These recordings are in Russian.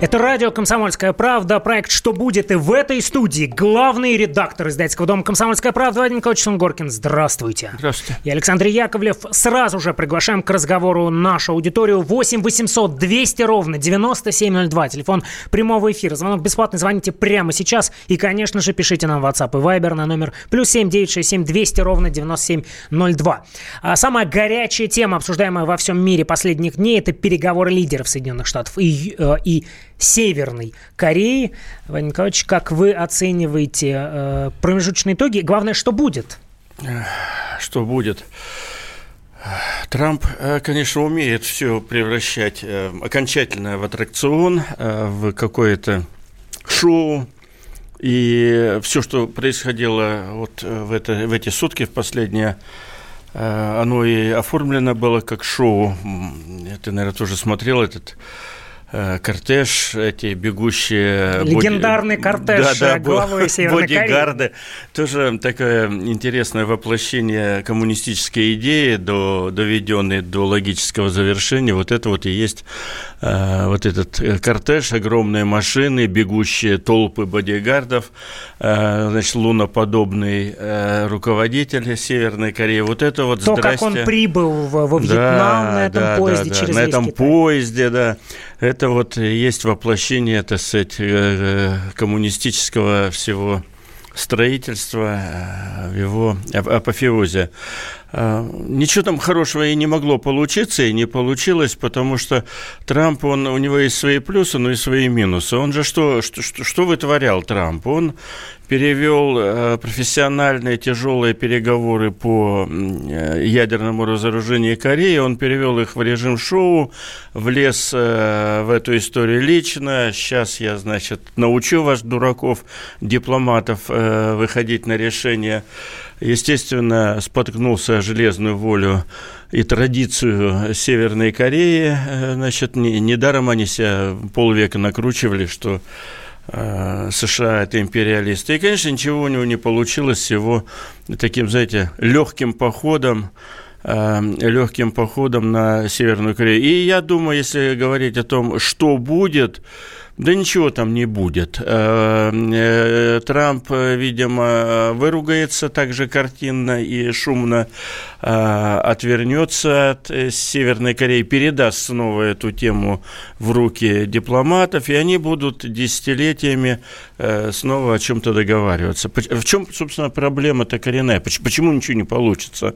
Это радио «Комсомольская правда», проект «Что будет?» И в этой студии главный редактор издательского дома «Комсомольская правда» Вадим Николаевич Сунгоркин. Здравствуйте. Здравствуйте. И Александр Яковлев. Сразу же приглашаем к разговору нашу аудиторию 8 800 200 ровно 9702. Телефон прямого эфира. Звонок бесплатный. Звоните прямо сейчас. И, конечно же, пишите нам в WhatsApp и Viber на номер плюс 7967 200 ровно 9702. А самая горячая тема, обсуждаемая во всем мире последних дней, это переговоры лидеров Соединенных Штатов и, э, и Северной Кореи. Владимир Николаевич, как вы оцениваете э, промежуточные итоги? Главное, что будет? Что будет? Трамп, э, конечно, умеет все превращать э, окончательно в аттракцион, э, в какое-то шоу. И все, что происходило вот в, это, в эти сутки, в последние, оно и оформлено было как шоу. Ты, наверное, тоже смотрел этот Э, кортеж, эти бегущие... Легендарный боди... кортеж да, да, главы Северной бодигарды. Кореи. Тоже такое интересное воплощение коммунистической идеи, до, доведенной до логического завершения. Вот это вот и есть э, вот этот э, кортеж, огромные машины, бегущие толпы бодигардов, э, значит, луноподобный э, руководитель Северной Кореи. Вот это вот То, здрасте. как он прибыл во, во Вьетнам да, на этом да, поезде да, через да, На этом Китай. поезде, да это вот есть воплощение, так сказать, э, э, коммунистического всего строительства э, в его апофеозе. Ничего там хорошего и не могло получиться, и не получилось, потому что Трамп, он, у него есть свои плюсы, но и свои минусы. Он же что, что, что вытворял Трамп? Он перевел э, профессиональные тяжелые переговоры по э, ядерному разоружению Кореи, он перевел их в режим шоу, влез э, в эту историю лично. Сейчас я, значит, научу вас, дураков, дипломатов, выходить на решение. Естественно, споткнулся железную волю и традицию Северной Кореи. Значит, недаром они себя полвека накручивали, что США это империалисты. И, конечно, ничего у него не получилось с его таким, знаете, легким походом э, легким походом на Северную Корею. И я думаю, если говорить о том, что будет, да ничего там не будет. Э, э, Трамп, видимо, выругается также картинно и шумно э, отвернется от Северной Кореи, передаст снова эту тему в руки дипломатов, и они будут десятилетиями снова о чем-то договариваться. В чем, собственно, проблема-то коренная? Почему ничего не получится?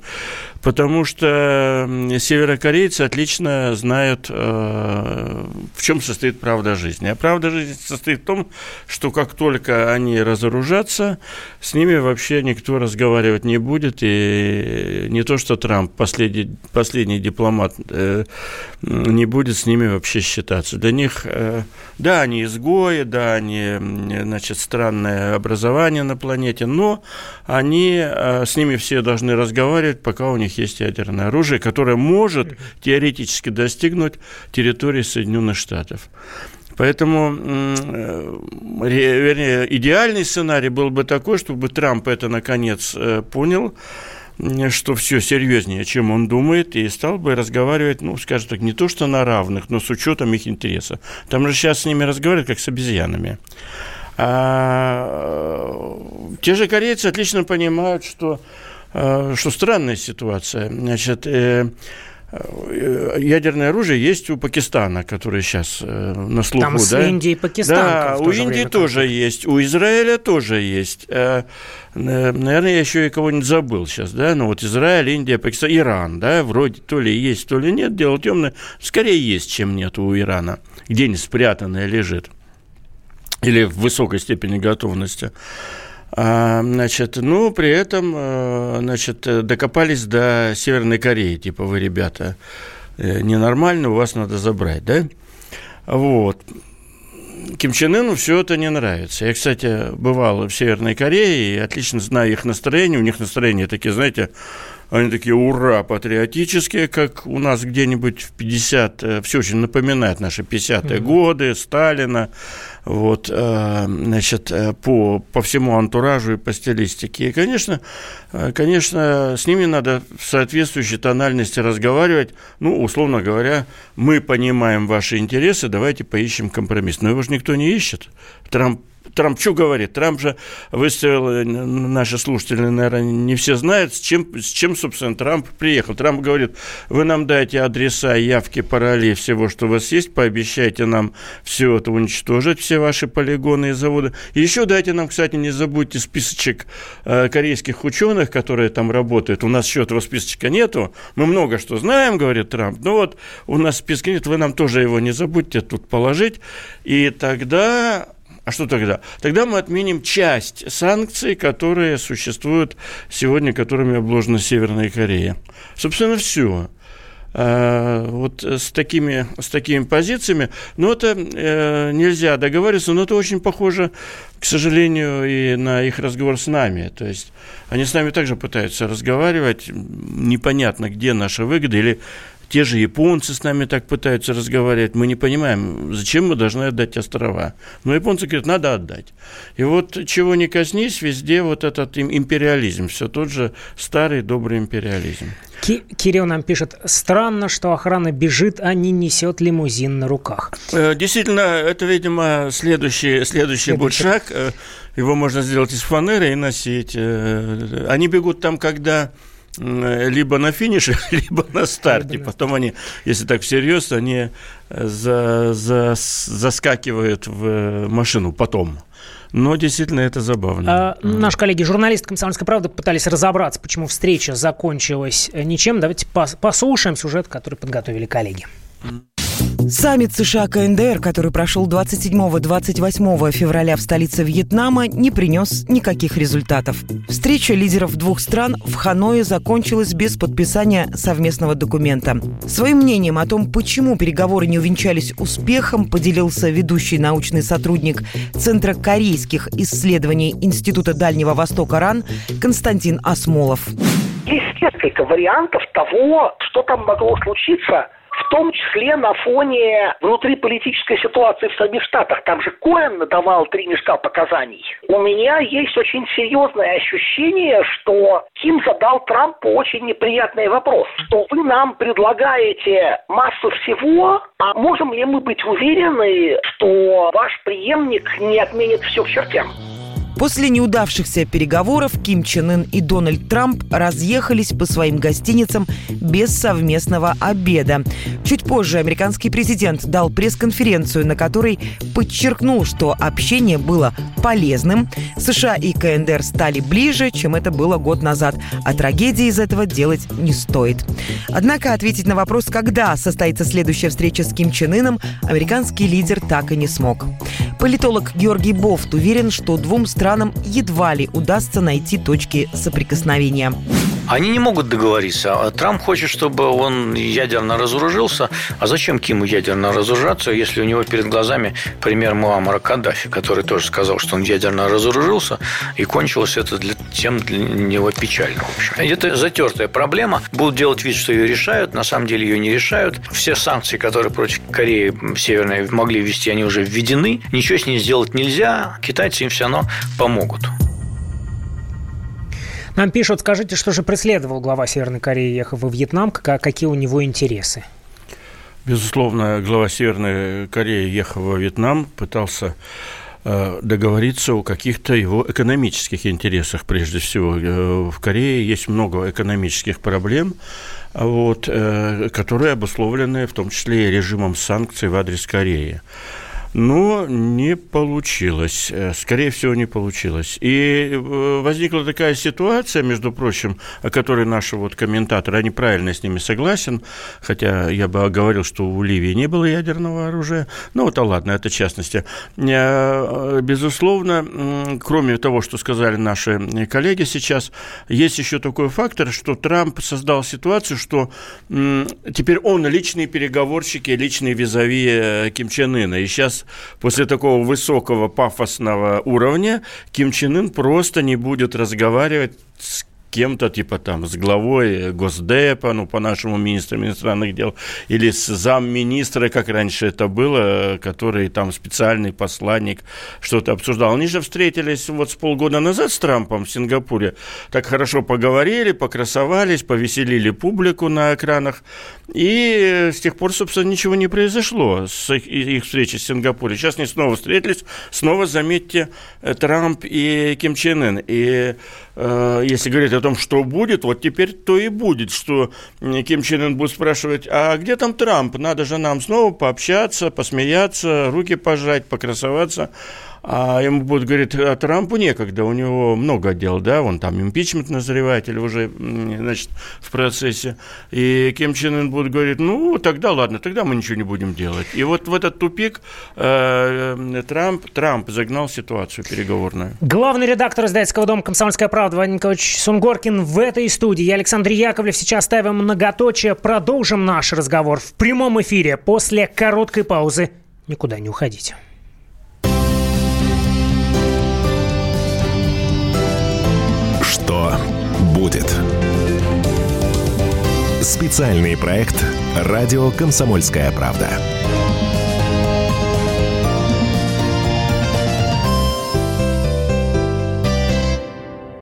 Потому что северокорейцы отлично знают, в чем состоит правда жизни. А правда жизни состоит в том, что как только они разоружатся, с ними вообще никто разговаривать не будет. И не то, что Трамп, последний, последний дипломат, э, не будет с ними вообще считаться. Для них, э, да, они изгои, да, они, значит, странное образование на планете, но они, э, с ними все должны разговаривать, пока у них есть ядерное оружие, которое может теоретически достигнуть территории Соединенных Штатов. Поэтому, э, вернее, идеальный сценарий был бы такой, чтобы Трамп это наконец э, понял, что все серьезнее, чем он думает, и стал бы разговаривать, ну, скажем так, не то что на равных, но с учетом их интереса. Там же сейчас с ними разговаривают, как с обезьянами. А э, те же корейцы отлично понимают, что, что странная ситуация. Значит, Э, ядерное оружие есть у Пакистана, который сейчас э, на слуху. Там с да? Индией и Пакистан. Да, у Индии тоже конфликт. есть, у Израиля тоже есть. Э, наверное, я еще и кого-нибудь забыл сейчас, да? Ну вот Израиль, Индия, Пакистан, Иран, да? Вроде то ли есть, то ли нет. Дело темное. Скорее есть, чем нет у Ирана. Где-нибудь спрятанное лежит. Или в высокой степени готовности. А, значит, ну, при этом, э, значит, докопались до Северной Кореи, типа, вы, ребята, э, ненормально, у вас надо забрать, да? Вот. Ким Чен Ыну все это не нравится. Я, кстати, бывал в Северной Корее и отлично знаю их настроение. У них настроение такие, знаете, Они такие, ура, патриотические, как у нас где-нибудь в 50, э, все очень напоминает наши 50-е mm-hmm. годы, Сталина, вот, э, значит, э, по, по всему антуражу и по стилистике. И, конечно, конечно, с ними надо в соответствующей тональности разговаривать. Ну, условно говоря, мы понимаем ваши интересы, давайте поищем компромисс. Но его же никто не ищет. Трамп Трамп что говорит? Трамп же выставил, э, наши слушатели, наверное, не все знают, с чем, с чем, собственно, Трамп приехал. Трамп говорит, вы нам дайте адреса, явки, пароли всего, что у вас есть, пообещайте нам все это уничтожить, все ваши полигоны и заводы. Еще дайте нам, кстати, не забудьте списочек э, корейских ученых, которые там работают. У нас еще этого списочка нету. Мы много что знаем, говорит Трамп. Но вот у нас списка нет, вы нам тоже его не забудьте тут положить. И тогда а что тогда? Тогда мы отменим часть санкций, которые существуют сегодня, которыми обложена Северная Корея. Собственно, все а, вот с такими, с такими позициями. Но это э, нельзя договариваться, но это очень похоже, к сожалению, и на их разговор с нами. То есть они с нами также пытаются разговаривать, непонятно, где наша выгода, или те же японцы с нами так пытаются разговаривать. Мы не понимаем, зачем мы должны отдать острова. Но японцы говорят, надо отдать. И вот чего не коснись, везде вот этот империализм, все тот же старый добрый империализм. Ки- Кирилл нам пишет, странно, что охрана бежит, а не несет лимузин на руках. Э, действительно, это, видимо, следующий, следующий, следующий. будет шаг. Э, его можно сделать из фанеры и носить. Э, они бегут там, когда либо на финише, либо на старте. Потом они, если так всерьез, они э, за, за, заскакивают в машину потом. Но действительно это забавно. А, mm. Наши коллеги, журналисты «Комсомольской правды» пытались разобраться, почему встреча закончилась ничем. Давайте послушаем сюжет, который подготовили коллеги. Mm. Саммит США КНДР, который прошел 27-28 февраля в столице Вьетнама, не принес никаких результатов. Встреча лидеров двух стран в Ханое закончилась без подписания совместного документа. Своим мнением о том, почему переговоры не увенчались успехом, поделился ведущий научный сотрудник Центра корейских исследований Института Дальнего Востока РАН Константин Осмолов. Есть несколько вариантов того, что там могло случиться – в том числе на фоне внутриполитической ситуации в самих Штатах. Там же Коэн давал три мешка показаний. У меня есть очень серьезное ощущение, что Ким задал Трампу очень неприятный вопрос, что вы нам предлагаете массу всего, а можем ли мы быть уверены, что ваш преемник не отменит все к чертям? После неудавшихся переговоров Ким Чен Ын и Дональд Трамп разъехались по своим гостиницам без совместного обеда. Чуть позже американский президент дал пресс-конференцию, на которой подчеркнул, что общение было полезным. США и КНДР стали ближе, чем это было год назад, а трагедии из этого делать не стоит. Однако ответить на вопрос, когда состоится следующая встреча с Ким Чен Ыном, американский лидер так и не смог. Политолог Георгий Бофт уверен, что двум странам едва ли удастся найти точки соприкосновения. Они не могут договориться. А Трамп хочет, чтобы он ядерно разоружился. А зачем Киму ядерно разоружаться, если у него перед глазами пример Муаммара Каддафи, который тоже сказал, что он ядерно разоружился, и кончилось это для, тем для него печально. В общем. Это затертая проблема. Будут делать вид, что ее решают. На самом деле ее не решают. Все санкции, которые против Кореи Северной могли ввести, они уже введены. Ничего с ней сделать нельзя. Китайцы им все равно помогут. Нам пишут, скажите, что же преследовал глава Северной Кореи, ехав во Вьетнам, какие у него интересы? Безусловно, глава Северной Кореи, ехав во Вьетнам, пытался э, договориться о каких-то его экономических интересах прежде всего. Э, в Корее есть много экономических проблем, вот, э, которые обусловлены в том числе и режимом санкций в адрес Кореи. Но не получилось. Э, скорее всего, не получилось. И э, возникла такая ситуация, между прочим, о которой наши вот комментаторы, они правильно с ними согласен, хотя я бы говорил, что у Ливии не было ядерного оружия. Ну, вот, а ладно, это частности. Э, безусловно, кроме того, что сказали наши коллеги сейчас, есть еще такой фактор, что Трамп создал ситуацию, что теперь он личный переговорщик и личный визави Ким Чен Ына. И сейчас после такого высокого пафосного уровня Ким Чен Ын просто не будет разговаривать с кем-то, типа там с главой Госдепа, ну, по-нашему министром иностранных дел, или с замминистра, как раньше это было, который там специальный посланник что-то обсуждал. Они же встретились вот с полгода назад с Трампом в Сингапуре, так хорошо поговорили, покрасовались, повеселили публику на экранах, и с тех пор, собственно, ничего не произошло с их, их встречи в Сингапуре. Сейчас они снова встретились, снова, заметьте, Трамп и Ким Чен Ын. И э, если говорить о том, что будет, вот теперь то и будет, что Ким Чен Ын будет спрашивать, а где там Трамп? Надо же нам снова пообщаться, посмеяться, руки пожать, покрасоваться. А ему будут говорить, а Трампу некогда, у него много дел, да, он там импичмент назревает или уже, значит, в процессе. И Ким Чен Ын будет говорить, ну, тогда ладно, тогда мы ничего не будем делать. И вот в этот тупик э, Трамп, Трамп загнал ситуацию переговорную. Главный редактор издательского дома «Комсомольская правда» Вадим Николаевич Сунгоркин в этой студии. Я Александр Яковлев. Сейчас ставим многоточие. Продолжим наш разговор в прямом эфире после короткой паузы. Никуда не уходите. Что будет? Специальный проект «Радио Комсомольская правда».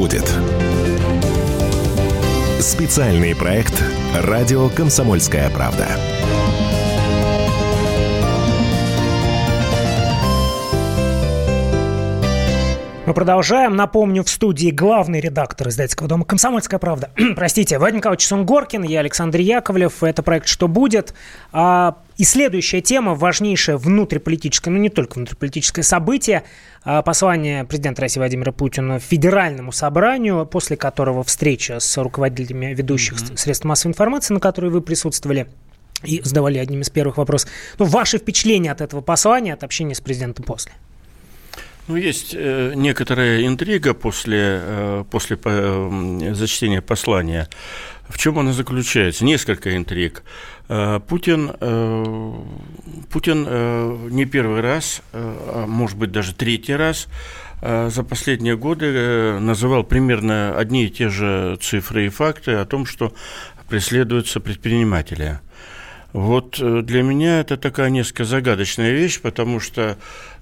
Будет? Специальный проект «Радио Комсомольская правда». Мы продолжаем. Напомню, в студии главный редактор издательского дома «Комсомольская правда». Простите, Вадим Николаевич Сунгоркин, я Александр Яковлев. Это проект «Что будет?». А, и следующая тема, важнейшее внутриполитическое, ну не только внутриполитическое событие, а, послание президента России Владимира Путина Федеральному собранию, после которого встреча с руководителями ведущих mm-hmm. средств массовой информации, на которой вы присутствовали, и задавали одним из первых вопросов. Ну, ваши впечатления от этого послания, от общения с президентом после? Ну, есть э, некоторая интрига после, э, после э, зачтения послания. В чем она заключается? Несколько интриг. Путин, Путин не первый раз, а может быть даже третий раз за последние годы называл примерно одни и те же цифры и факты о том, что преследуются предприниматели. Вот для меня это такая несколько загадочная вещь, потому что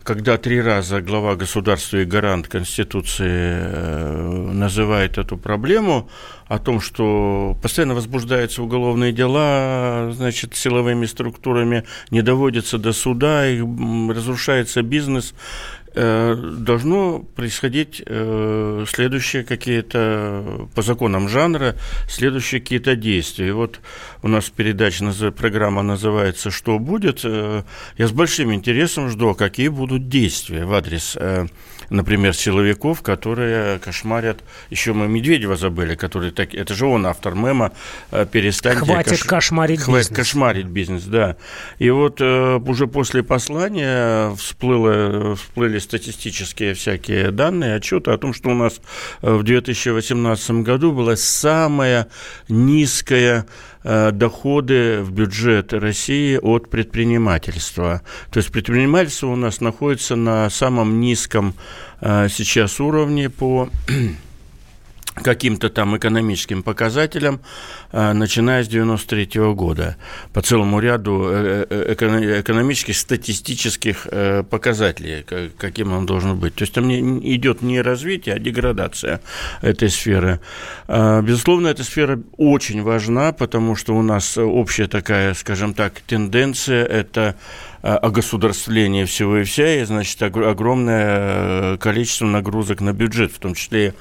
когда три раза глава государства и гарант Конституции э, называет эту проблему о том, что постоянно возбуждаются уголовные дела, значит, силовыми структурами, не доводятся до суда, их разрушается бизнес, должно происходить э, следующие какие-то, по законам жанра, следующие какие-то действия. Вот у нас передача, программа называется «Что будет?». Э, я с большим интересом жду, какие будут действия в адрес например, силовиков, которые кошмарят. Еще мы Медведева забыли, который так, это же он автор мема «Перестаньте Хватит кош... кошмарить бизнес». Кошмарить бизнес, да. И вот э, уже после послания всплыло, всплыли статистические всякие данные, отчеты о том, что у нас э, в 2018 году была самая низкая Э, доходы в бюджет России от предпринимательства. То есть предпринимательство у нас находится на самом низком э, сейчас уровне по каким-то там экономическим показателям, э, начиная с 93 года, по целому ряду э, э, экономических, статистических показателей, каким он должен быть. То есть там идет не развитие, а деградация этой сферы. Безусловно, эта сфера очень важна, потому что у нас общая такая, скажем так, тенденция – это огосударствление всего и вся, и, значит, огромное количество нагрузок на бюджет, в том числе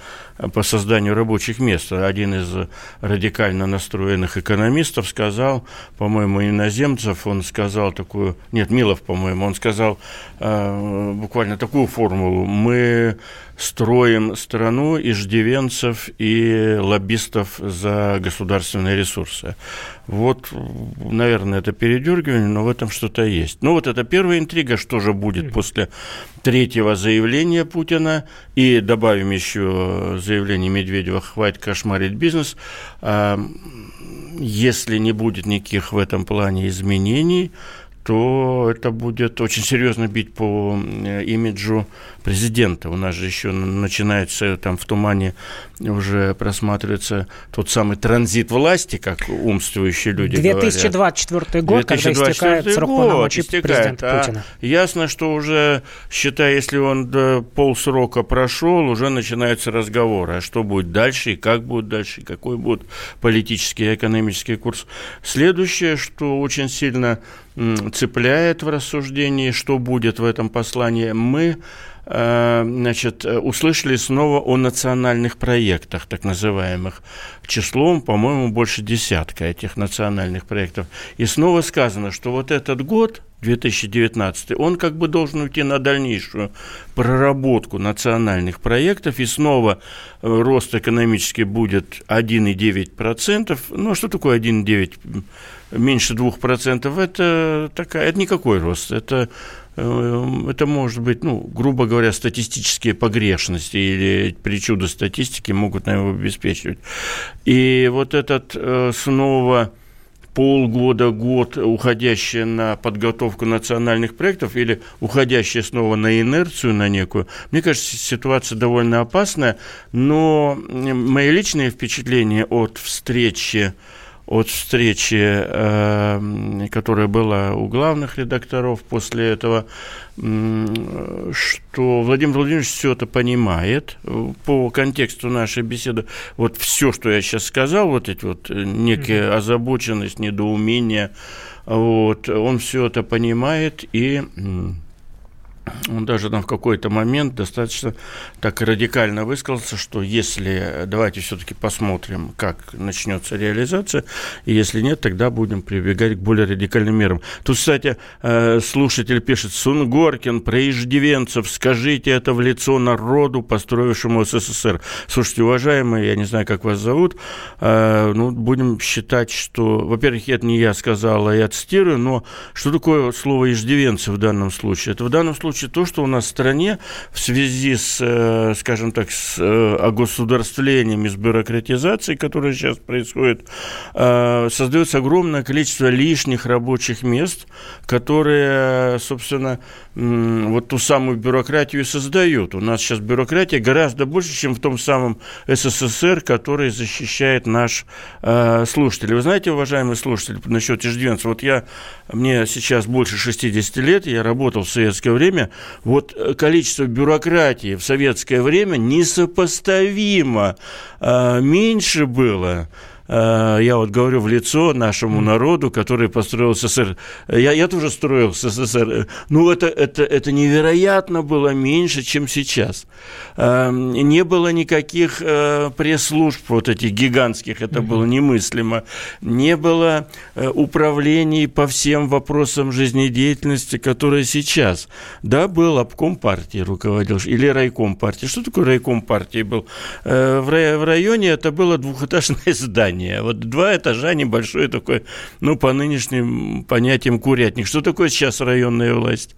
по созданию рабочих мест. Один из радикально настроенных экономистов сказал, по-моему, иноземцев, он сказал такую, нет, Милов, по-моему, он сказал э, буквально такую формулу, мы строим страну иждивенцев и лоббистов за государственные ресурсы. Вот, наверное, это передергивание, но в этом что-то есть. Ну, вот это первая интрига, что же будет после третьего заявления Путина, и добавим еще заявление Медведева «хватит кошмарить бизнес», а, если не будет никаких в этом плане изменений, то это будет очень серьезно бить по имиджу президента. У нас же еще начинается там в тумане уже просматривается тот самый транзит власти, как умствующие люди 2024 говорят. год, 2024 когда истекает срок год, полномочий истекает, президента а Путина. Ясно, что уже, считай, если он до полсрока прошел, уже начинаются разговоры, а что будет дальше, и как будет дальше, и какой будет политический и экономический курс. Следующее, что очень сильно цепляет в рассуждении, что будет в этом послании, мы э, значит, услышали снова о национальных проектах, так называемых, числом, по-моему, больше десятка этих национальных проектов. И снова сказано, что вот этот год, 2019, он как бы должен уйти на дальнейшую проработку национальных проектов, и снова э, рост экономический будет 1,9%. Ну, а что такое 1,9%? Меньше 2%, это, такая, это никакой рост. Это, э, это может быть, ну, грубо говоря, статистические погрешности или причуды статистики могут на его обеспечивать. И вот этот э, снова полгода, год, уходящее на подготовку национальных проектов или уходящее снова на инерцию, на некую, мне кажется, ситуация довольно опасная, но мои личные впечатления от встречи от встречи, э, которая была у главных редакторов после этого, что Владимир Владимирович все это понимает по контексту нашей беседы. Вот все, что я сейчас сказал, вот эти вот э, некие озабоченность, недоумение, вот, он все это понимает и он даже там в какой-то момент достаточно так радикально высказался, что если, давайте все-таки посмотрим, как начнется реализация, и если нет, тогда будем прибегать к более радикальным мерам. Тут, кстати, э, слушатель пишет, Сунгоркин, про иждивенцев, скажите это в лицо народу, построившему СССР. Слушайте, уважаемые, я не знаю, как вас зовут, э, ну, будем считать, что, во-первых, это не я сказал, а я цитирую, но что такое слово иждивенцы в данном случае? Это в данном случае случае то, что у нас в стране в связи с, э, скажем так, с э, огосударствлением и с бюрократизацией, которая сейчас происходит, э, создается огромное количество лишних рабочих мест, которые, собственно, вот ту самую бюрократию создают. У нас сейчас бюрократия гораздо больше, чем в том самом СССР, который защищает наш слушатель. Вы знаете, уважаемые слушатели, насчет иждивенцев, вот я, мне сейчас больше 60 лет, я работал в советское время, вот э, количество бюрократии в советское время несопоставимо а, меньше было я вот говорю в лицо нашему народу, который построил СССР. Я, я тоже строил СССР. Ну, это, это, это невероятно было меньше, чем сейчас. Э, не было никаких э, пресс-служб вот этих гигантских, это было немыслимо. Не было управлений по всем вопросам жизнедеятельности, которые сейчас. Да, был обком партии руководил, или райком партии. Что такое райком партии был? В районе это было двухэтажное здание здание. Вот два этажа, небольшой такой, ну, по нынешним понятиям, курятник. Что такое сейчас районная власть?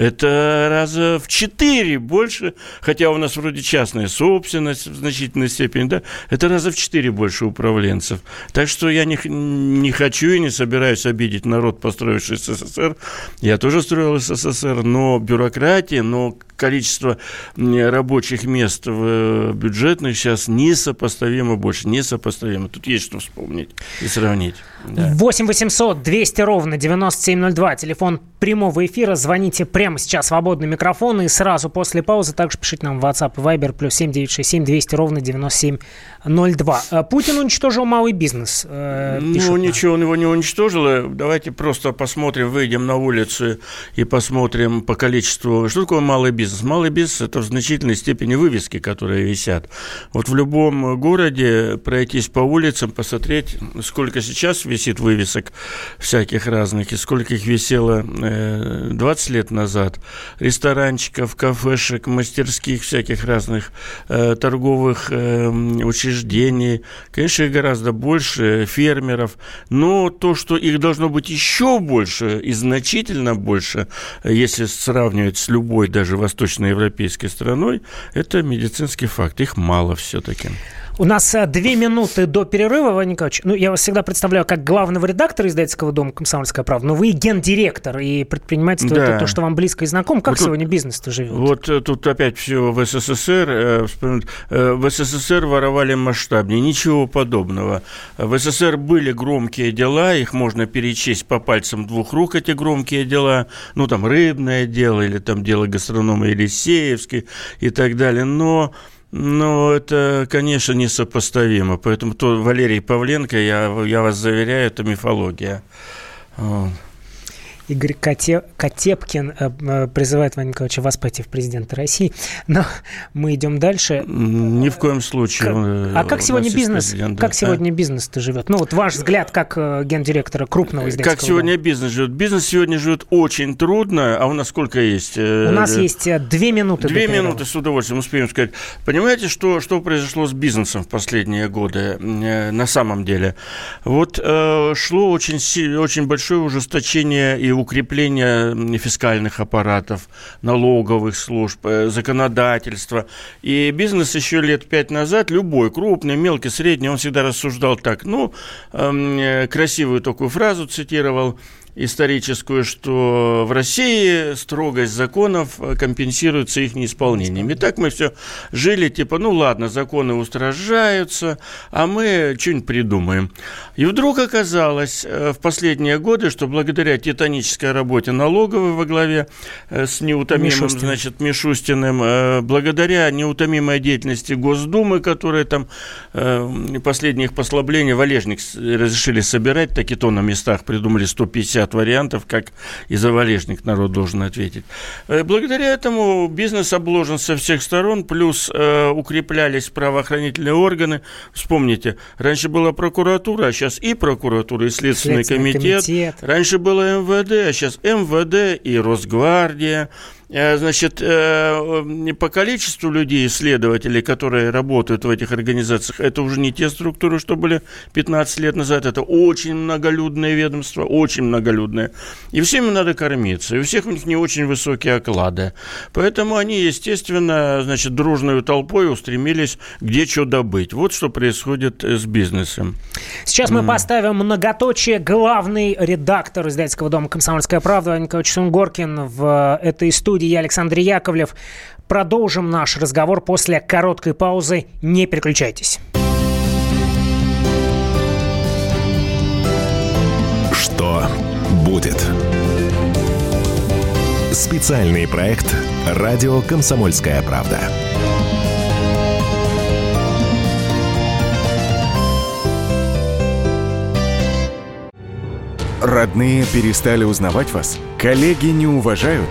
Это раза в четыре больше, хотя у нас вроде частная собственность в значительной степени, да, это раза в четыре больше управленцев. Так что я не, не хочу и не собираюсь обидеть народ, построивший СССР. Я тоже строил СССР, но бюрократия, но количество рабочих мест в э, бюджетных сейчас несопоставимо больше, несопоставимо. Тут есть что вспомнить и сравнить. Да. 8 800 200 ровно 9702, телефон прямого эфира. Звоните прямо сейчас, свободный микрофон, и сразу после паузы также пишите нам в WhatsApp и Viber, плюс 7967 200 ровно 9702. Э, Путин уничтожил малый бизнес. Э, ну, ничего он его не уничтожил. Давайте просто посмотрим, выйдем на улицу и посмотрим по количеству. Что такое малый бизнес? Малый бизнес – это в значительной степени вывески, которые висят. Вот в любом городе пройтись по улицам, посмотреть, сколько сейчас висит вывесок всяких разных, и сколько их висело 20 лет назад ресторанчиков, кафешек, мастерских всяких разных э, торговых э, учреждений. Конечно, их гораздо больше, фермеров. Но то, что их должно быть еще больше и значительно больше, если сравнивать с любой даже восточноевропейской страной, это медицинский факт. Их мало все-таки. У нас э, две минуты до перерыва, Ваня Николаевич. Ну, я вас всегда представляю как главного редактора издательского дома «Комсомольская правда», но вы и гендиректор, и предпринимательство да. – это то, что вам близко и знакомо. Как вот сегодня бизнес-то живет? Вот э, тут опять все в СССР. Э, в СССР воровали масштабнее. Ничего подобного. В СССР были громкие дела, их можно перечесть по пальцам двух рук, эти громкие дела. Ну, там, рыбное дело, или там дело гастронома Елисеевский и так далее. Но ну, это, конечно, несопоставимо. Поэтому то Валерий Павленко, я, я вас заверяю, это мифология. Вот. Игорь Коте, Котепкин э, э, призывает Владимира Николаевича вас пойти в президенты России. Но мы идем дальше. Ни в коем случае. Как, а как сегодня бизнес? Как сегодня а? бизнес-то живет? Ну вот ваш взгляд как э, гендиректора крупного издательского Как сегодня дома. бизнес живет? Бизнес сегодня живет очень трудно. А у нас сколько есть? У нас есть две минуты. Две минуты с удовольствием успеем сказать. Понимаете, что, что произошло с бизнесом в последние годы на самом деле? Вот э, шло очень, очень большое ужесточение и укрепление фискальных аппаратов, налоговых служб, э, законодательства. И бизнес еще лет пять назад, любой, крупный, мелкий, средний, он всегда рассуждал так, ну, эм, э, красивую такую фразу цитировал – историческую, что в России строгость законов компенсируется их неисполнением. И так мы все жили, типа, ну ладно, законы устражаются, а мы что-нибудь придумаем. И вдруг оказалось э, в последние годы, что благодаря титанической работе налоговой во главе э, с неутомимым, Мишустин. значит, Мишустиным, э, благодаря неутомимой деятельности Госдумы, которая там последних послаблений, валежник разрешили собирать, так и то на местах придумали 150 50 вариантов, как и за валежник народ должен ответить. Э, благодаря этому бизнес обложен со всех сторон, плюс э, укреплялись правоохранительные органы. Вспомните, раньше была прокуратура, а сейчас и прокуратура, и Следственный, Следственный комитет. комитет. Раньше было МВД, а сейчас МВД и Росгвардия. Э, значит, э, по количеству людей, исследователей, которые работают в этих организациях, это уже не те структуры, что были 15 лет назад. Это очень многолюдное ведомство, очень многолюдное. И всем им надо кормиться. И у всех у них не очень высокие оклады. Поэтому они, естественно, значит, дружной толпой устремились где что добыть. Вот что происходит с бизнесом. Сейчас мы поставим многоточие. Главный редактор издательского дома «Комсомольская правда» Николай Сунгоркин в этой студии студии я, Александр Яковлев. Продолжим наш разговор после короткой паузы. Не переключайтесь. Что будет? Специальный проект «Радио Комсомольская правда». Родные перестали узнавать вас? Коллеги не уважают?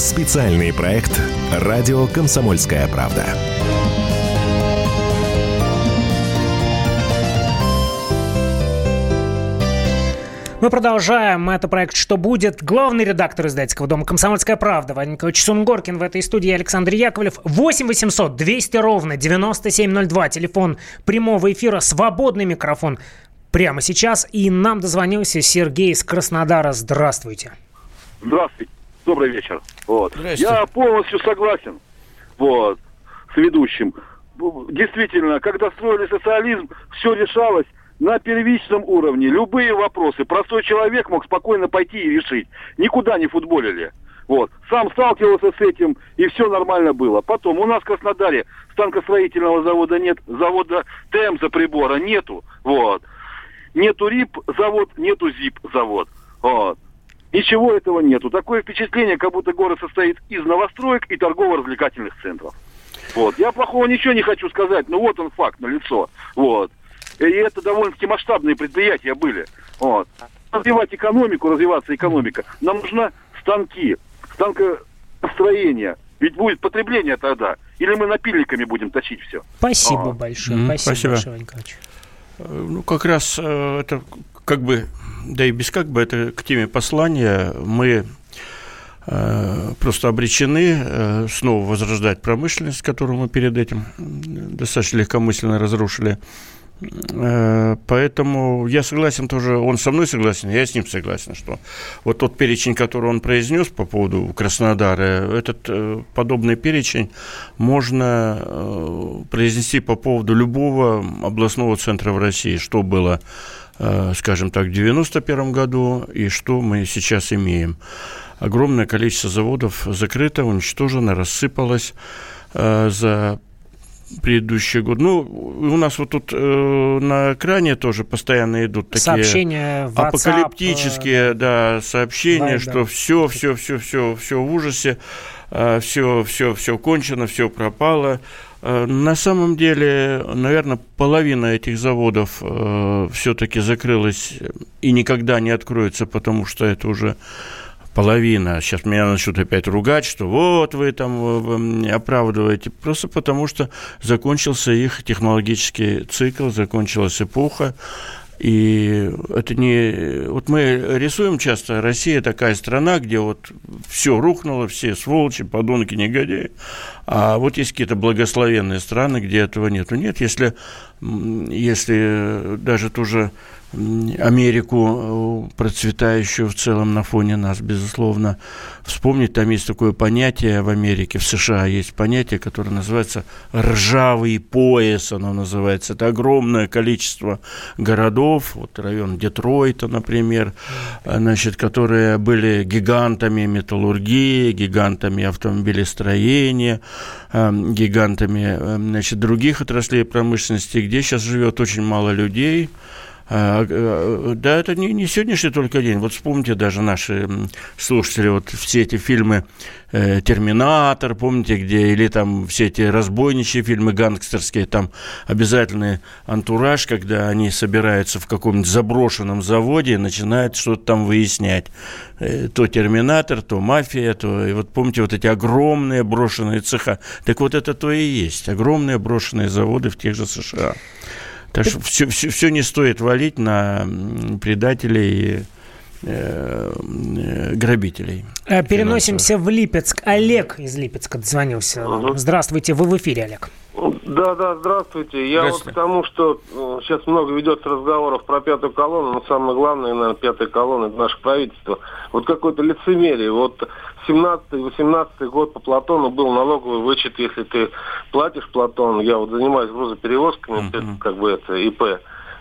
Специальный проект «Радио Комсомольская правда». Мы продолжаем. Это проект «Что будет?». Главный редактор издательского дома «Комсомольская правда» Вадим Николаевич Сунгоркин. В этой студии Александр Яковлев. 8 800 200 ровно 9702. Телефон прямого эфира. Свободный микрофон прямо сейчас. И нам дозвонился Сергей из Краснодара. Здравствуйте. Здравствуйте. Добрый вечер. Вот. Я полностью согласен вот, с ведущим. Действительно, когда строили социализм, все решалось на первичном уровне. Любые вопросы простой человек мог спокойно пойти и решить. Никуда не футболили. Вот. Сам сталкивался с этим, и все нормально было. Потом, у нас в Краснодаре станкостроительного завода нет, завода ТМ за прибора нету. Вот. Нету РИП завод, нету ЗИП завод. Вот. Ничего этого нету. Такое впечатление, как будто город состоит из новостроек и торгово-развлекательных центров. Вот. Я плохого ничего не хочу сказать, но вот он факт на лицо. Вот. И это довольно-таки масштабные предприятия были. Вот. Развивать экономику, развиваться экономика. Нам нужны станки, станкостроение. Ведь будет потребление тогда. Или мы напильниками будем точить все. Спасибо ага. большое. Mm, спасибо, спасибо большое, Ванька э, Ну, как раз э, это как бы, да и без как бы, это к теме послания. Мы э, просто обречены снова возрождать промышленность, которую мы перед этим достаточно легкомысленно разрушили. Э, поэтому я согласен тоже, он со мной согласен, я с ним согласен, что вот тот перечень, который он произнес по поводу Краснодара, этот э, подобный перечень можно э, произнести по поводу любого областного центра в России, что было, скажем так, в 1991 году и что мы сейчас имеем. Огромное количество заводов закрыто, уничтожено, рассыпалось за предыдущий год. Ну, у нас вот тут э, на экране тоже постоянно идут такие сообщения WhatsApp, апокалиптические, э, да, сообщения, Viber. что все, все, все, все, все в ужасе, э, все, все, все кончено, все пропало. Э, на самом деле, наверное, половина этих заводов э, все-таки закрылась и никогда не откроется, потому что это уже половина. Сейчас меня начнут опять ругать, что вот вы там оправдываете. Просто потому, что закончился их технологический цикл, закончилась эпоха. И это не... Вот мы рисуем часто, Россия такая страна, где вот все рухнуло, все сволочи, подонки, негодяи. А вот есть какие-то благословенные страны, где этого нету. Нет, если, если даже тоже Америку, э, процветающую в целом на фоне нас, безусловно, вспомнить. Там есть такое понятие в Америке, в США есть понятие, которое называется «ржавый пояс», оно называется. Это огромное количество городов, вот район Детройта, например, значит, которые были гигантами металлургии, гигантами автомобилестроения, эм, гигантами значит, других отраслей промышленности, где сейчас живет очень мало людей, да, это не, не сегодняшний только день. Вот вспомните даже наши слушатели, вот все эти фильмы э, «Терминатор», помните, где, или там все эти разбойничьи фильмы гангстерские, там обязательный антураж, когда они собираются в каком-нибудь заброшенном заводе и начинают что-то там выяснять. Э, то «Терминатор», то «Мафия», то... И вот помните вот эти огромные брошенные цеха. Так вот это то и есть. Огромные брошенные заводы в тех же США. Так что все, все, все не стоит валить на предателей э, э, грабителей. Э, переносимся в Липецк. Олег из Липецка дозвонился. Угу. Здравствуйте, вы в эфире, Олег. Да, да, здравствуйте. Я здравствуйте. вот к тому, что сейчас много ведется разговоров про пятую колонну, но самое главное, наверное, пятая колонна – это наше правительство. Вот какое-то лицемерие. Вот 17-18 год по Платону был налоговый вычет, если ты платишь Платон. Я вот занимаюсь грузоперевозками, mm-hmm. как бы это ИП.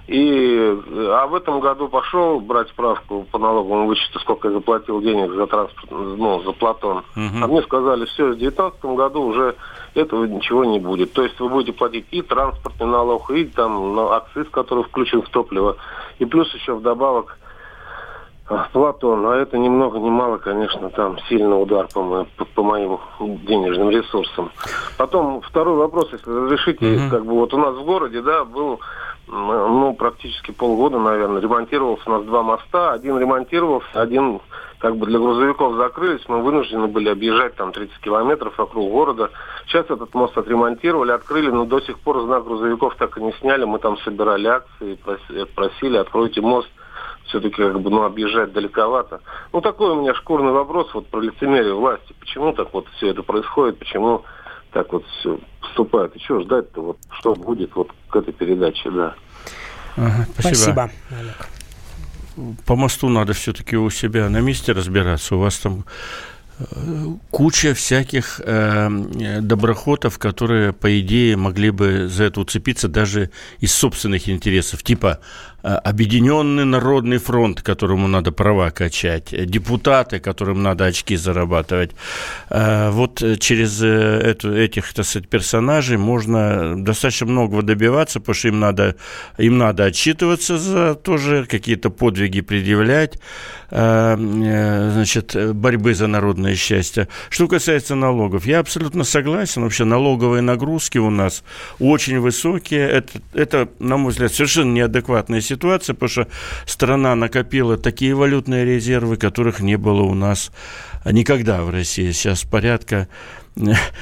И, а в этом году пошел брать справку по налоговому вычету, сколько я заплатил денег за транспорт, ну, за Платон. Uh-huh. А мне сказали, все, в 2019 году уже этого ничего не будет. То есть вы будете платить и транспортный налог, и там акциз, который включен в топливо, и плюс еще вдобавок Платон, а это ни много ни мало, конечно, там сильный удар по, мо- по, моим денежным ресурсам. Потом второй вопрос, если разрешите, mm-hmm. как бы вот у нас в городе, да, был ну, практически полгода, наверное, ремонтировался у нас два моста. Один ремонтировался, один как бы для грузовиков закрылись. Мы вынуждены были объезжать там 30 километров вокруг города. Сейчас этот мост отремонтировали, открыли, но до сих пор знак грузовиков так и не сняли. Мы там собирали акции, просили, откройте мост все-таки как бы, ну, объезжать далековато. Ну, такой у меня шкурный вопрос вот про лицемерие власти. Почему так вот все это происходит, почему так вот все поступает? И что ждать-то, вот, что будет вот к этой передаче, да. Ага, спасибо. спасибо. По мосту надо все-таки у себя на месте разбираться. У вас там куча всяких э, доброхотов, которые, по идее, могли бы за это уцепиться даже из собственных интересов. Типа Э, Объединенный Народный фронт, которому надо права качать, депутаты, которым надо очки зарабатывать. Э, вот через э, этих, так сказать, персонажей можно достаточно многого добиваться, потому что им надо, им надо отчитываться за тоже какие-то подвиги предъявлять, значит, борьбы за народное счастье. Что касается налогов, я абсолютно согласен. Вообще налоговые нагрузки у нас очень высокие. Это, это на мой взгляд, совершенно неадекватная ситуация, потому что страна накопила такие валютные резервы, которых не было у нас никогда в России. Сейчас порядка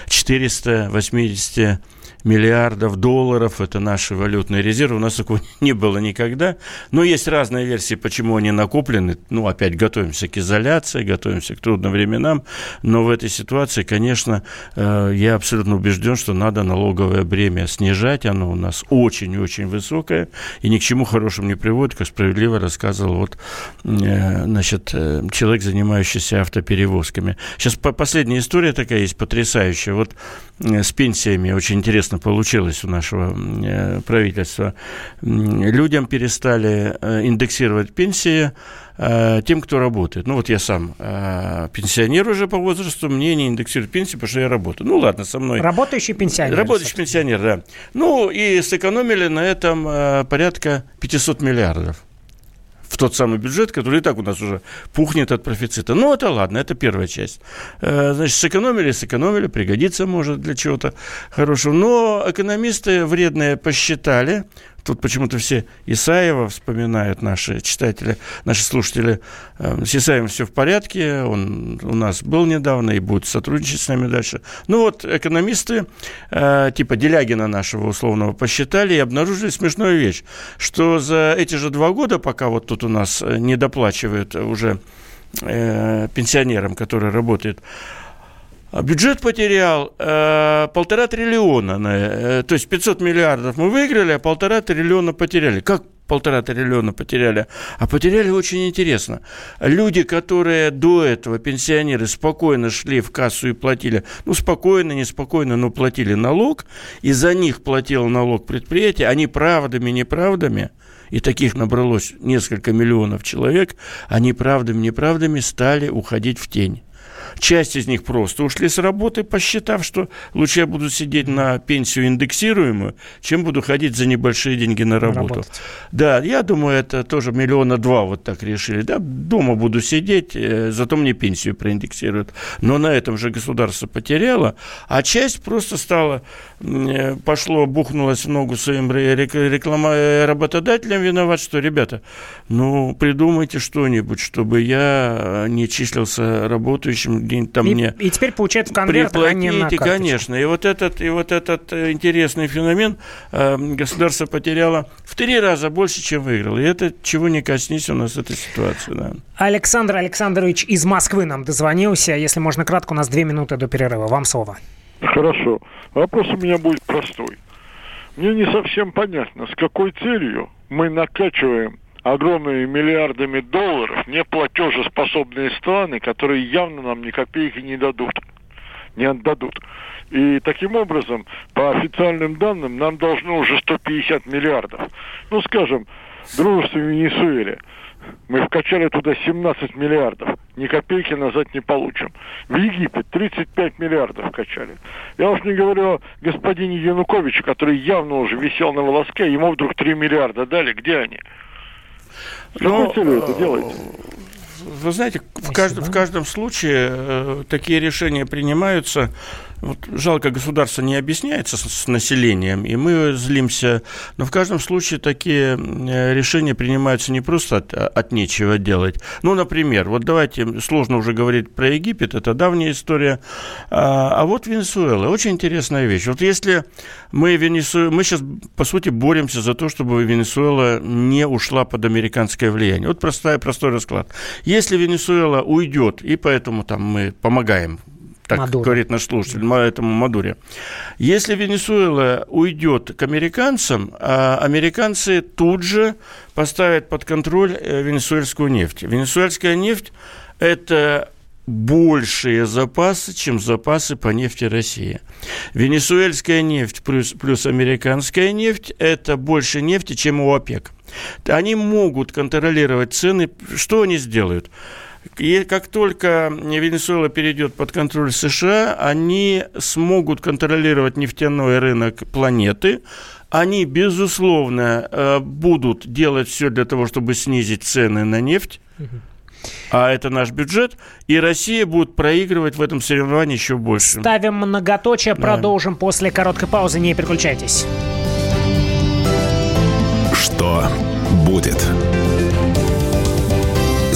480 миллиардов долларов. Это наши валютные резервы. У нас такого не было никогда. Но есть разные версии, почему они накоплены. Ну, опять готовимся к изоляции, готовимся к трудным временам. Но в этой ситуации, конечно, э, я абсолютно убежден, что надо налоговое бремя снижать. Оно у нас очень-очень высокое и ни к чему хорошему не приводит, как справедливо рассказывал вот, э, значит, э, человек, занимающийся автоперевозками. Сейчас последняя история такая есть потрясающая. Вот с пенсиями очень интересно интересно получилось у нашего э, правительства. Людям перестали э, индексировать пенсии э, тем, кто работает. Ну, вот я сам пенсионер уже по возрасту, мне не индексируют пенсию, потому что я работаю. Ну, ладно, со мной. Работающий пенсионер. Работающий пенсионер, да. Ну, и сэкономили на этом порядка 500 миллиардов в тот самый бюджет, который и так у нас уже пухнет от профицита. Ну, это ладно, это первая часть. Э, значит, сэкономили, сэкономили, пригодится, может, для чего-то хорошего. Но экономисты вредные посчитали, Тут почему-то все Исаева вспоминают наши читатели, наши слушатели. Эм, с Исаевым все в порядке, он у нас был недавно и будет сотрудничать с нами дальше. Ну вот экономисты э, типа Делягина нашего условного посчитали и обнаружили смешную вещь, что за эти же два года, пока вот тут у нас э, не доплачивают уже э, пенсионерам, которые работают, бюджет потерял э, полтора триллиона. Э, то есть 500 миллиардов мы выиграли, а полтора триллиона потеряли. Как полтора триллиона потеряли? А потеряли очень интересно. Люди, которые до этого, пенсионеры, спокойно шли в кассу и платили, ну, спокойно, неспокойно, но платили налог, и за них платил налог предприятие, они правдами, неправдами, и таких набралось несколько миллионов человек, они правдами, неправдами стали уходить в тень. Часть из них просто ушли с работы, посчитав, что лучше я буду сидеть на пенсию индексируемую, чем буду ходить за небольшие деньги на работу. Работать. Да, я думаю, это тоже миллиона два вот так решили. Да, дома буду сидеть, э, зато мне пенсию проиндексируют. Но на этом же государство потеряло, а часть просто стала, э, пошло, бухнулось в ногу своим реклама э, работодателям виноват, что, ребята, ну, придумайте что-нибудь, чтобы я не числился работающим где-нибудь там и, мне... И теперь получает в конвертах, а не на конечно. И вот этот, и вот этот э, интересный феномен э, государство потеряло в три раза больше, чем выиграло. И это, чего не коснись, у нас эта ситуация. Да. Александр Александрович из Москвы нам дозвонился. Если можно кратко, у нас две минуты до перерыва. Вам слово. Хорошо. Вопрос у меня будет простой. Мне не совсем понятно, с какой целью мы накачиваем огромными миллиардами долларов неплатежеспособные страны, которые явно нам ни копейки не дадут, не отдадут. И таким образом, по официальным данным, нам должно уже 150 миллиардов. Ну, скажем, дружество в Венесуэле. Мы вкачали туда 17 миллиардов. Ни копейки назад не получим. В Египет 35 миллиардов качали. Я уж не говорю о господине Януковиче, который явно уже висел на волоске, ему вдруг 3 миллиарда дали. Где они? С какой целью это делаете? Вы знаете, в, кажд, в каждом случае э, такие решения принимаются вот жалко, государство не объясняется с, с населением, и мы злимся. Но в каждом случае такие э, решения принимаются не просто от, от нечего делать. Ну, например, вот давайте, сложно уже говорить про Египет, это давняя история. А, а вот Венесуэла, очень интересная вещь. Вот если мы, Венесу... мы сейчас, по сути, боремся за то, чтобы Венесуэла не ушла под американское влияние. Вот простой, простой расклад. Если Венесуэла уйдет, и поэтому там мы помогаем так Мадуро. говорит наш слушатель, этому Мадуре. Если Венесуэла уйдет к американцам, а американцы тут же поставят под контроль э, венесуэльскую нефть. Венесуэльская нефть – это большие запасы, чем запасы по нефти России. Венесуэльская нефть плюс, плюс американская нефть – это больше нефти, чем у ОПЕК. Они могут контролировать цены. Что они сделают? И как только Венесуэла перейдет под контроль США, они смогут контролировать нефтяной рынок планеты. Они, безусловно, э, будут делать все для того, чтобы снизить цены на нефть. А это наш бюджет, и Россия будет проигрывать в этом соревновании еще больше. Ставим многоточие, да. продолжим после короткой паузы, не переключайтесь. Что будет?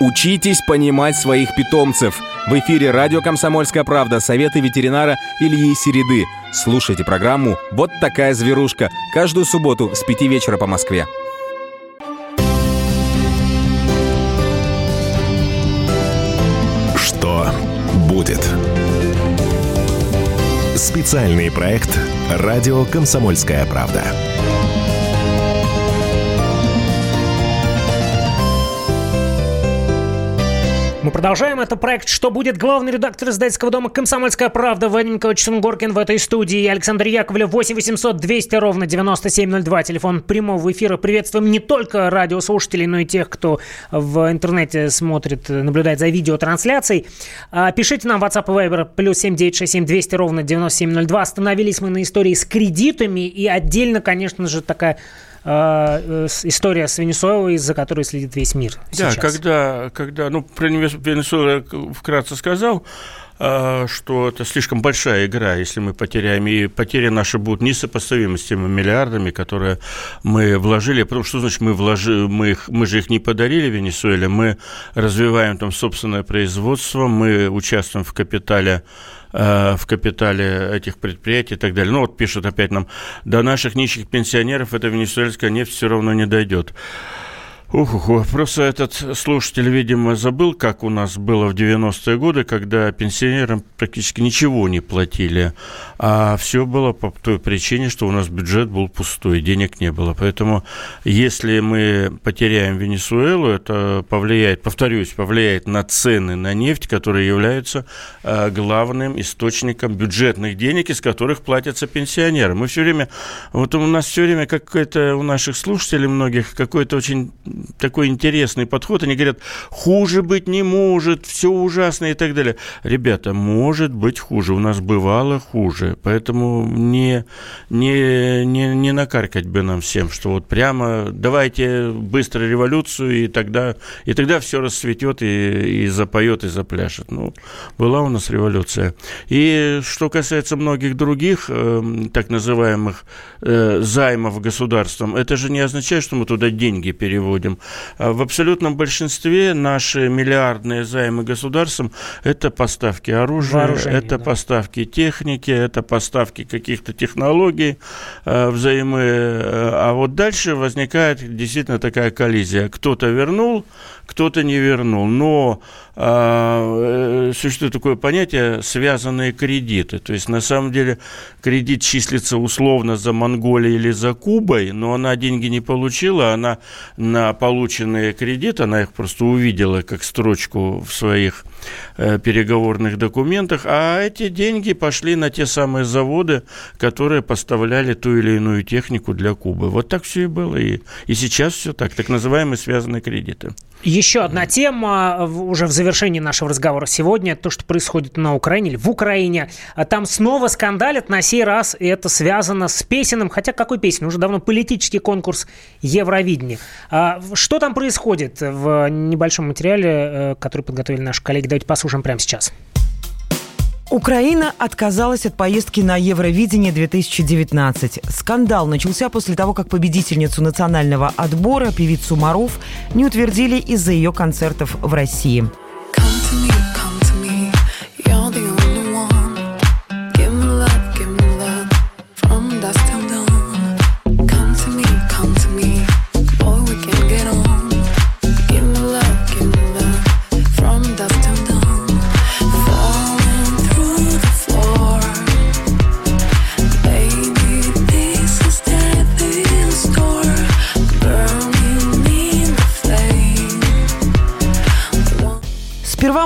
Учитесь понимать своих питомцев. В эфире радио «Комсомольская правда» советы ветеринара Ильи Середы. Слушайте программу «Вот такая зверушка» каждую субботу с 5 вечера по Москве. Что будет? Специальный проект «Радио «Комсомольская правда». Мы продолжаем. Это проект «Что будет?» Главный редактор издательского дома «Комсомольская правда» Вадим Николаевич Сунгоркин в этой студии. Александр Яковлев, 8 800 200 ровно 9702. Телефон прямого эфира. Приветствуем не только радиослушателей, но и тех, кто в интернете смотрит, наблюдает за видеотрансляцией. А, пишите нам WhatsApp и Viber плюс 7967 200 ровно 9702. Остановились мы на истории с кредитами. И отдельно, конечно же, такая э, история с Венесуэлой, за которой следит весь мир сейчас. Да, когда, когда ну, про Венесуэлу я вкратце сказал, а, что это слишком большая игра, если мы потеряем, и потери наши будут несопоставимы с теми миллиардами, которые мы вложили, потому что, значит, мы, вложи, мы, их, мы же их не подарили Венесуэле, мы развиваем там собственное производство, мы участвуем в капитале в капитале этих предприятий и так далее. Ну вот пишут опять нам, до наших нищих пенсионеров эта венесуэльская нефть все равно не дойдет. Ух, просто этот слушатель, видимо, забыл, как у нас было в 90-е годы, когда пенсионерам практически ничего не платили, а все было по той причине, что у нас бюджет был пустой, денег не было. Поэтому, если мы потеряем Венесуэлу, это повлияет, повторюсь, повлияет на цены на нефть, которые являются э, главным источником бюджетных денег, из которых платятся пенсионеры. Мы все время, вот у нас все время какой-то, у наших слушателей многих, какой-то очень такой интересный подход. Они говорят, хуже быть не может, все ужасно и так далее. Ребята, может быть хуже. У нас бывало хуже. Поэтому не, не, не, не накаркать бы нам всем, что вот прямо давайте быстро революцию, и тогда, и тогда все расцветет и, и запоет, и запляшет. Ну, была у нас революция. И что касается многих других э, так называемых э, займов государством, это же не означает, что мы туда деньги переводим займам. А в абсолютном большинстве наши миллиардные займы государством – это поставки оружия, это да. поставки техники, это поставки каких-то технологий э, взаимы. Э, а вот дальше возникает действительно такая коллизия. Кто-то вернул, кто-то не вернул. Но э, существует такое понятие связанные кредиты. То есть, на самом деле, кредит числится условно за Монголией или за Кубой, но она деньги не получила, она на полученные кредиты, она их просто увидела как строчку в своих э, переговорных документах, а эти деньги пошли на те самые заводы, которые поставляли ту или иную технику для Кубы. Вот так все и было, и, и сейчас все так, так называемые связанные кредиты. Еще одна тема уже в завершении нашего разговора сегодня. То, что происходит на Украине или в Украине. А там снова скандалят. На сей раз и это связано с песенным. Хотя какой песен? Уже давно политический конкурс Евровидения. А что там происходит в небольшом материале, э, который подготовили наши коллеги? Давайте послушаем прямо сейчас. Украина отказалась от поездки на Евровидение 2019. Скандал начался после того, как победительницу национального отбора, певицу Маров, не утвердили из-за ее концертов в России. Come to me.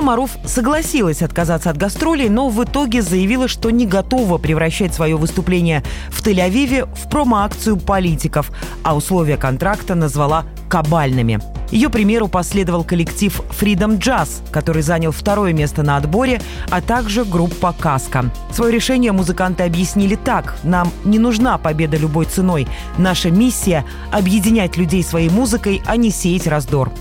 Маруф согласилась отказаться от гастролей, но в итоге заявила, что не готова превращать свое выступление в Тель-Авиве в промо-акцию политиков, а условия контракта назвала кабальными. Ее примеру последовал коллектив Freedom Jazz, который занял второе место на отборе, а также группа «Каска». Свое решение музыканты объяснили так. «Нам не нужна победа любой ценой. Наша миссия – объединять людей своей музыкой, а не сеять раздор».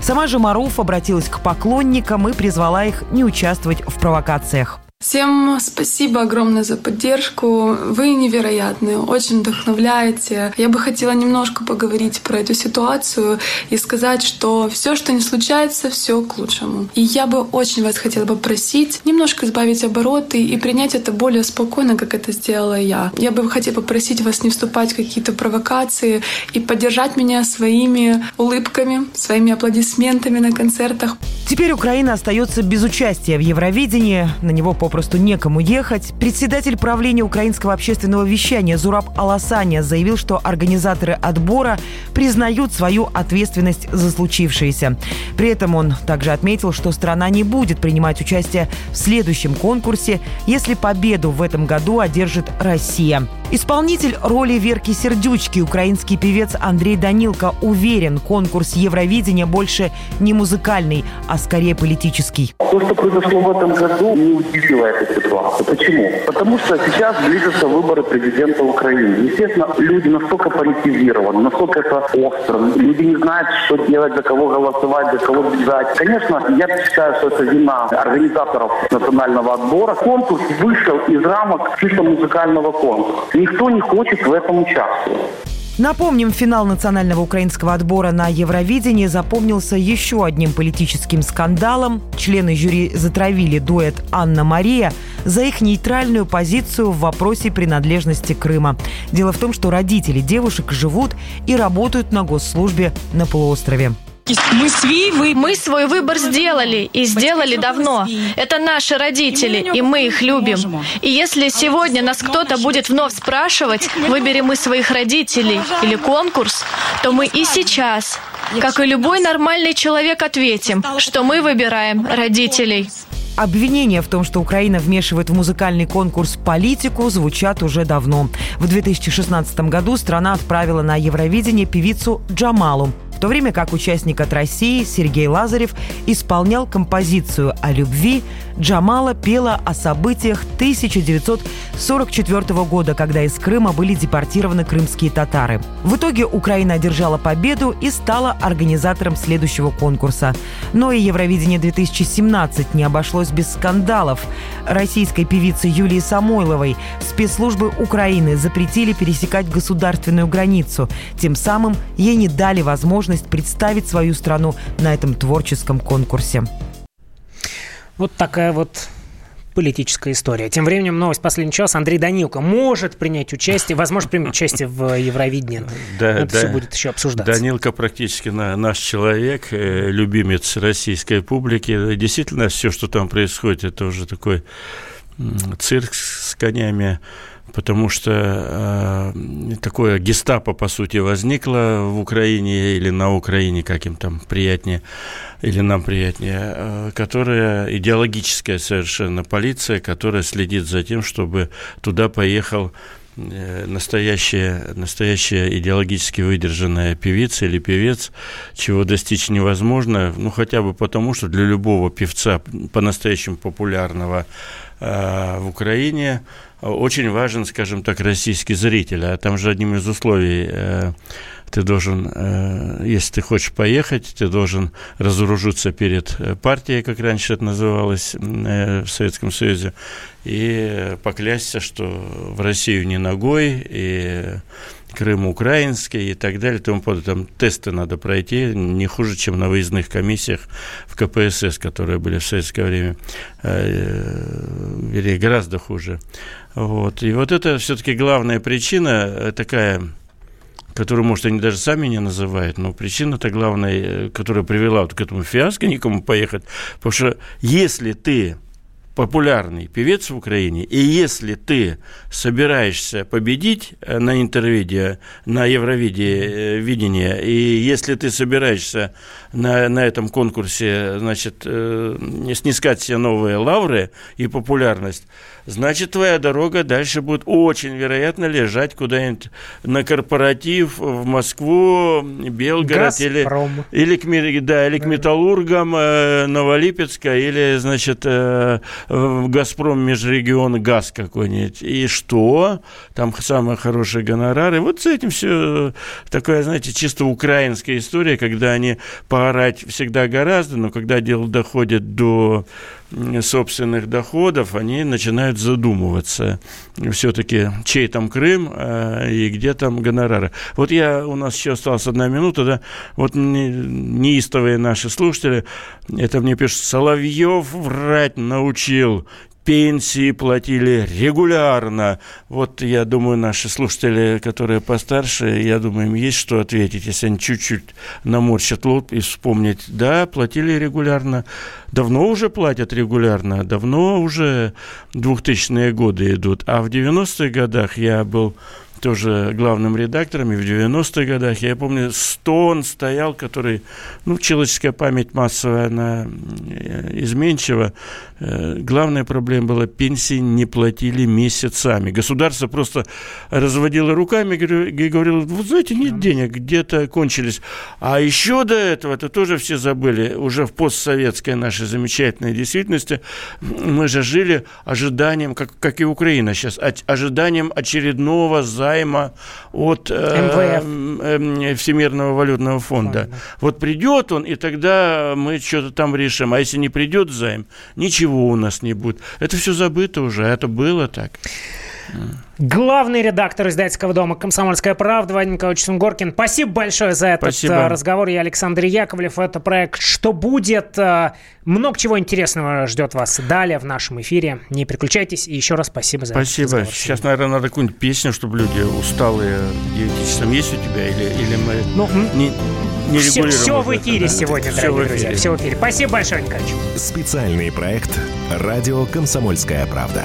Сама же Маруф обратилась к поклонникам и призвала их не участвовать в провокациях. Всем спасибо огромное за поддержку. Вы невероятные, очень вдохновляете. Я бы хотела немножко поговорить про эту ситуацию и сказать, что все, что не случается, все к лучшему. И я бы очень вас хотела бы просить немножко избавить обороты и принять это более спокойно, как это сделала я. Я бы хотела попросить вас не вступать в какие-то провокации и поддержать меня своими улыбками, своими аплодисментами на концертах. Теперь Украина остается без участия в Евровидении. На него по попросту некому ехать, председатель правления украинского общественного вещания Зураб Аласаня заявил, что организаторы отбора признают свою ответственность за случившееся. При этом он также отметил, что страна не будет принимать участие в следующем конкурсе, если победу в этом году одержит Россия. Исполнитель роли Верки Сердючки, украинский певец Андрей Данилко, уверен, конкурс Евровидения больше не музыкальный, а скорее политический. То, что произошло в этом году, не удивило эту ситуацию. Почему? Потому что сейчас близятся выборы президента Украины. Естественно, люди настолько политизированы, настолько это остро. Люди не знают, что делать, за кого голосовать, за кого бежать. Конечно, я считаю, что это вина организаторов национального отбора. Конкурс вышел из рамок чисто музыкального конкурса. Никто не хочет в этом участвовать. Напомним, финал национального украинского отбора на Евровидении запомнился еще одним политическим скандалом. Члены жюри затравили дуэт «Анна-Мария» за их нейтральную позицию в вопросе принадлежности Крыма. Дело в том, что родители девушек живут и работают на госслужбе на полуострове. Мы свой, выбор. мы свой выбор сделали и сделали давно. Это наши родители, и мы их любим. И если сегодня нас кто-то будет вновь спрашивать, выберем мы своих родителей или конкурс, то мы и сейчас, как и любой нормальный человек, ответим, что мы выбираем родителей. Обвинения в том, что Украина вмешивает в музыкальный конкурс политику, звучат уже давно. В 2016 году страна отправила на Евровидение певицу Джамалу в то время как участник от России Сергей Лазарев исполнял композицию о любви, Джамала пела о событиях 1944 года, когда из Крыма были депортированы крымские татары. В итоге Украина одержала победу и стала организатором следующего конкурса. Но и Евровидение 2017 не обошлось без скандалов. Российской певице Юлии Самойловой спецслужбы Украины запретили пересекать государственную границу. Тем самым ей не дали возможность возможность представить свою страну на этом творческом конкурсе. Вот такая вот политическая история. Тем временем новость последний час. Андрей Данилко может принять участие, возможно, примет участие в Евровидении. Да, Это да, все будет еще обсуждаться. Данилко практически наш человек, э, любимец российской публики. Действительно, все, что там происходит, это уже такой цирк с конями потому что э, такое гестапо, по сути, возникло в Украине или на Украине, как им там приятнее, или нам приятнее, э, которая идеологическая совершенно полиция, которая следит за тем, чтобы туда поехал э, настоящая, настоящая идеологически выдержанная певица или певец, чего достичь невозможно, ну хотя бы потому, что для любого певца по-настоящему популярного э, в Украине очень важен, скажем так, российский зритель. А там же одним из условий э, ты должен, э, если ты хочешь поехать, ты должен разоружиться перед э, партией, как раньше это называлось в Советском Союзе, и поклясться, что в Россию не ногой, и Крым украинский и так далее, тому подобное. Там тесты надо пройти не хуже, чем на выездных комиссиях в КПСС, которые были в советское время, вернее, гораздо хуже. Вот. И вот это все-таки главная причина э, такая, которую, может, они даже сами не называют, но причина-то главная, э, которая привела вот к этому фиаско, никому поехать. Потому что если ты популярный певец в Украине, и если ты собираешься победить э, на интервидео, на Евровидении, э, и если ты собираешься на, на этом конкурсе, значит, э, снискать себе новые лавры и популярность, значит, твоя дорога дальше будет очень вероятно лежать куда-нибудь на корпоратив в Москву, Белгород или, или, к, да, или к металлургам э, Новолипецка или, значит, э, Газпром межрегион газ какой-нибудь. И что? Там самые хорошие гонорары. Вот с этим все такая, знаете, чисто украинская история, когда они поорать всегда гораздо, но когда дело доходит до собственных доходов, они начинают задумываться. Все-таки, чей там Крым э, и где там гонорары. Вот я, у нас еще осталась одна минута, да, вот неистовые наши слушатели, это мне пишут, Соловьев врать научил, пенсии платили регулярно. Вот я думаю, наши слушатели, которые постарше, я думаю, им есть что ответить, если они чуть-чуть наморщат лоб и вспомнить. Да, платили регулярно. Давно уже платят регулярно, давно уже 2000-е годы идут. А в 90-х годах я был тоже главным редактором, и в 90-х годах, я помню, Стон стоял, который, ну, человеческая память массовая, она э, изменчива. Э, главная проблема была, пенсии не платили месяцами. Государство просто разводило руками и говорило, вот знаете, нет денег, где-то кончились. А еще до этого, это тоже все забыли, уже в постсоветской нашей замечательной действительности, мы же жили ожиданием, как, как и Украина сейчас, ожиданием очередного за займа от э, э, Всемирного валютного фонда. Фонда. Вот придет он, и тогда мы что-то там решим. А если не придет займ, ничего у нас не будет. Это все забыто уже, это было так. Главный редактор издательского дома «Комсомольская правда» Вадим Николаевич Сунгоркин. Спасибо большое за этот Спасибо. Э, разговор. Я Александр Яковлев. Это проект «Что будет?». Э, много чего интересного ждет вас далее в нашем эфире. Не переключайтесь. И еще раз спасибо за Спасибо. Сейчас, наверное, надо какую-нибудь песню, чтобы люди усталые диетическим есть у тебя? Или, или мы ну, не, не все, все в эфире это, сегодня, все дорогие друзья. Все в эфире. Спасибо большое, Николаевич. Специальный проект «Радио Комсомольская правда».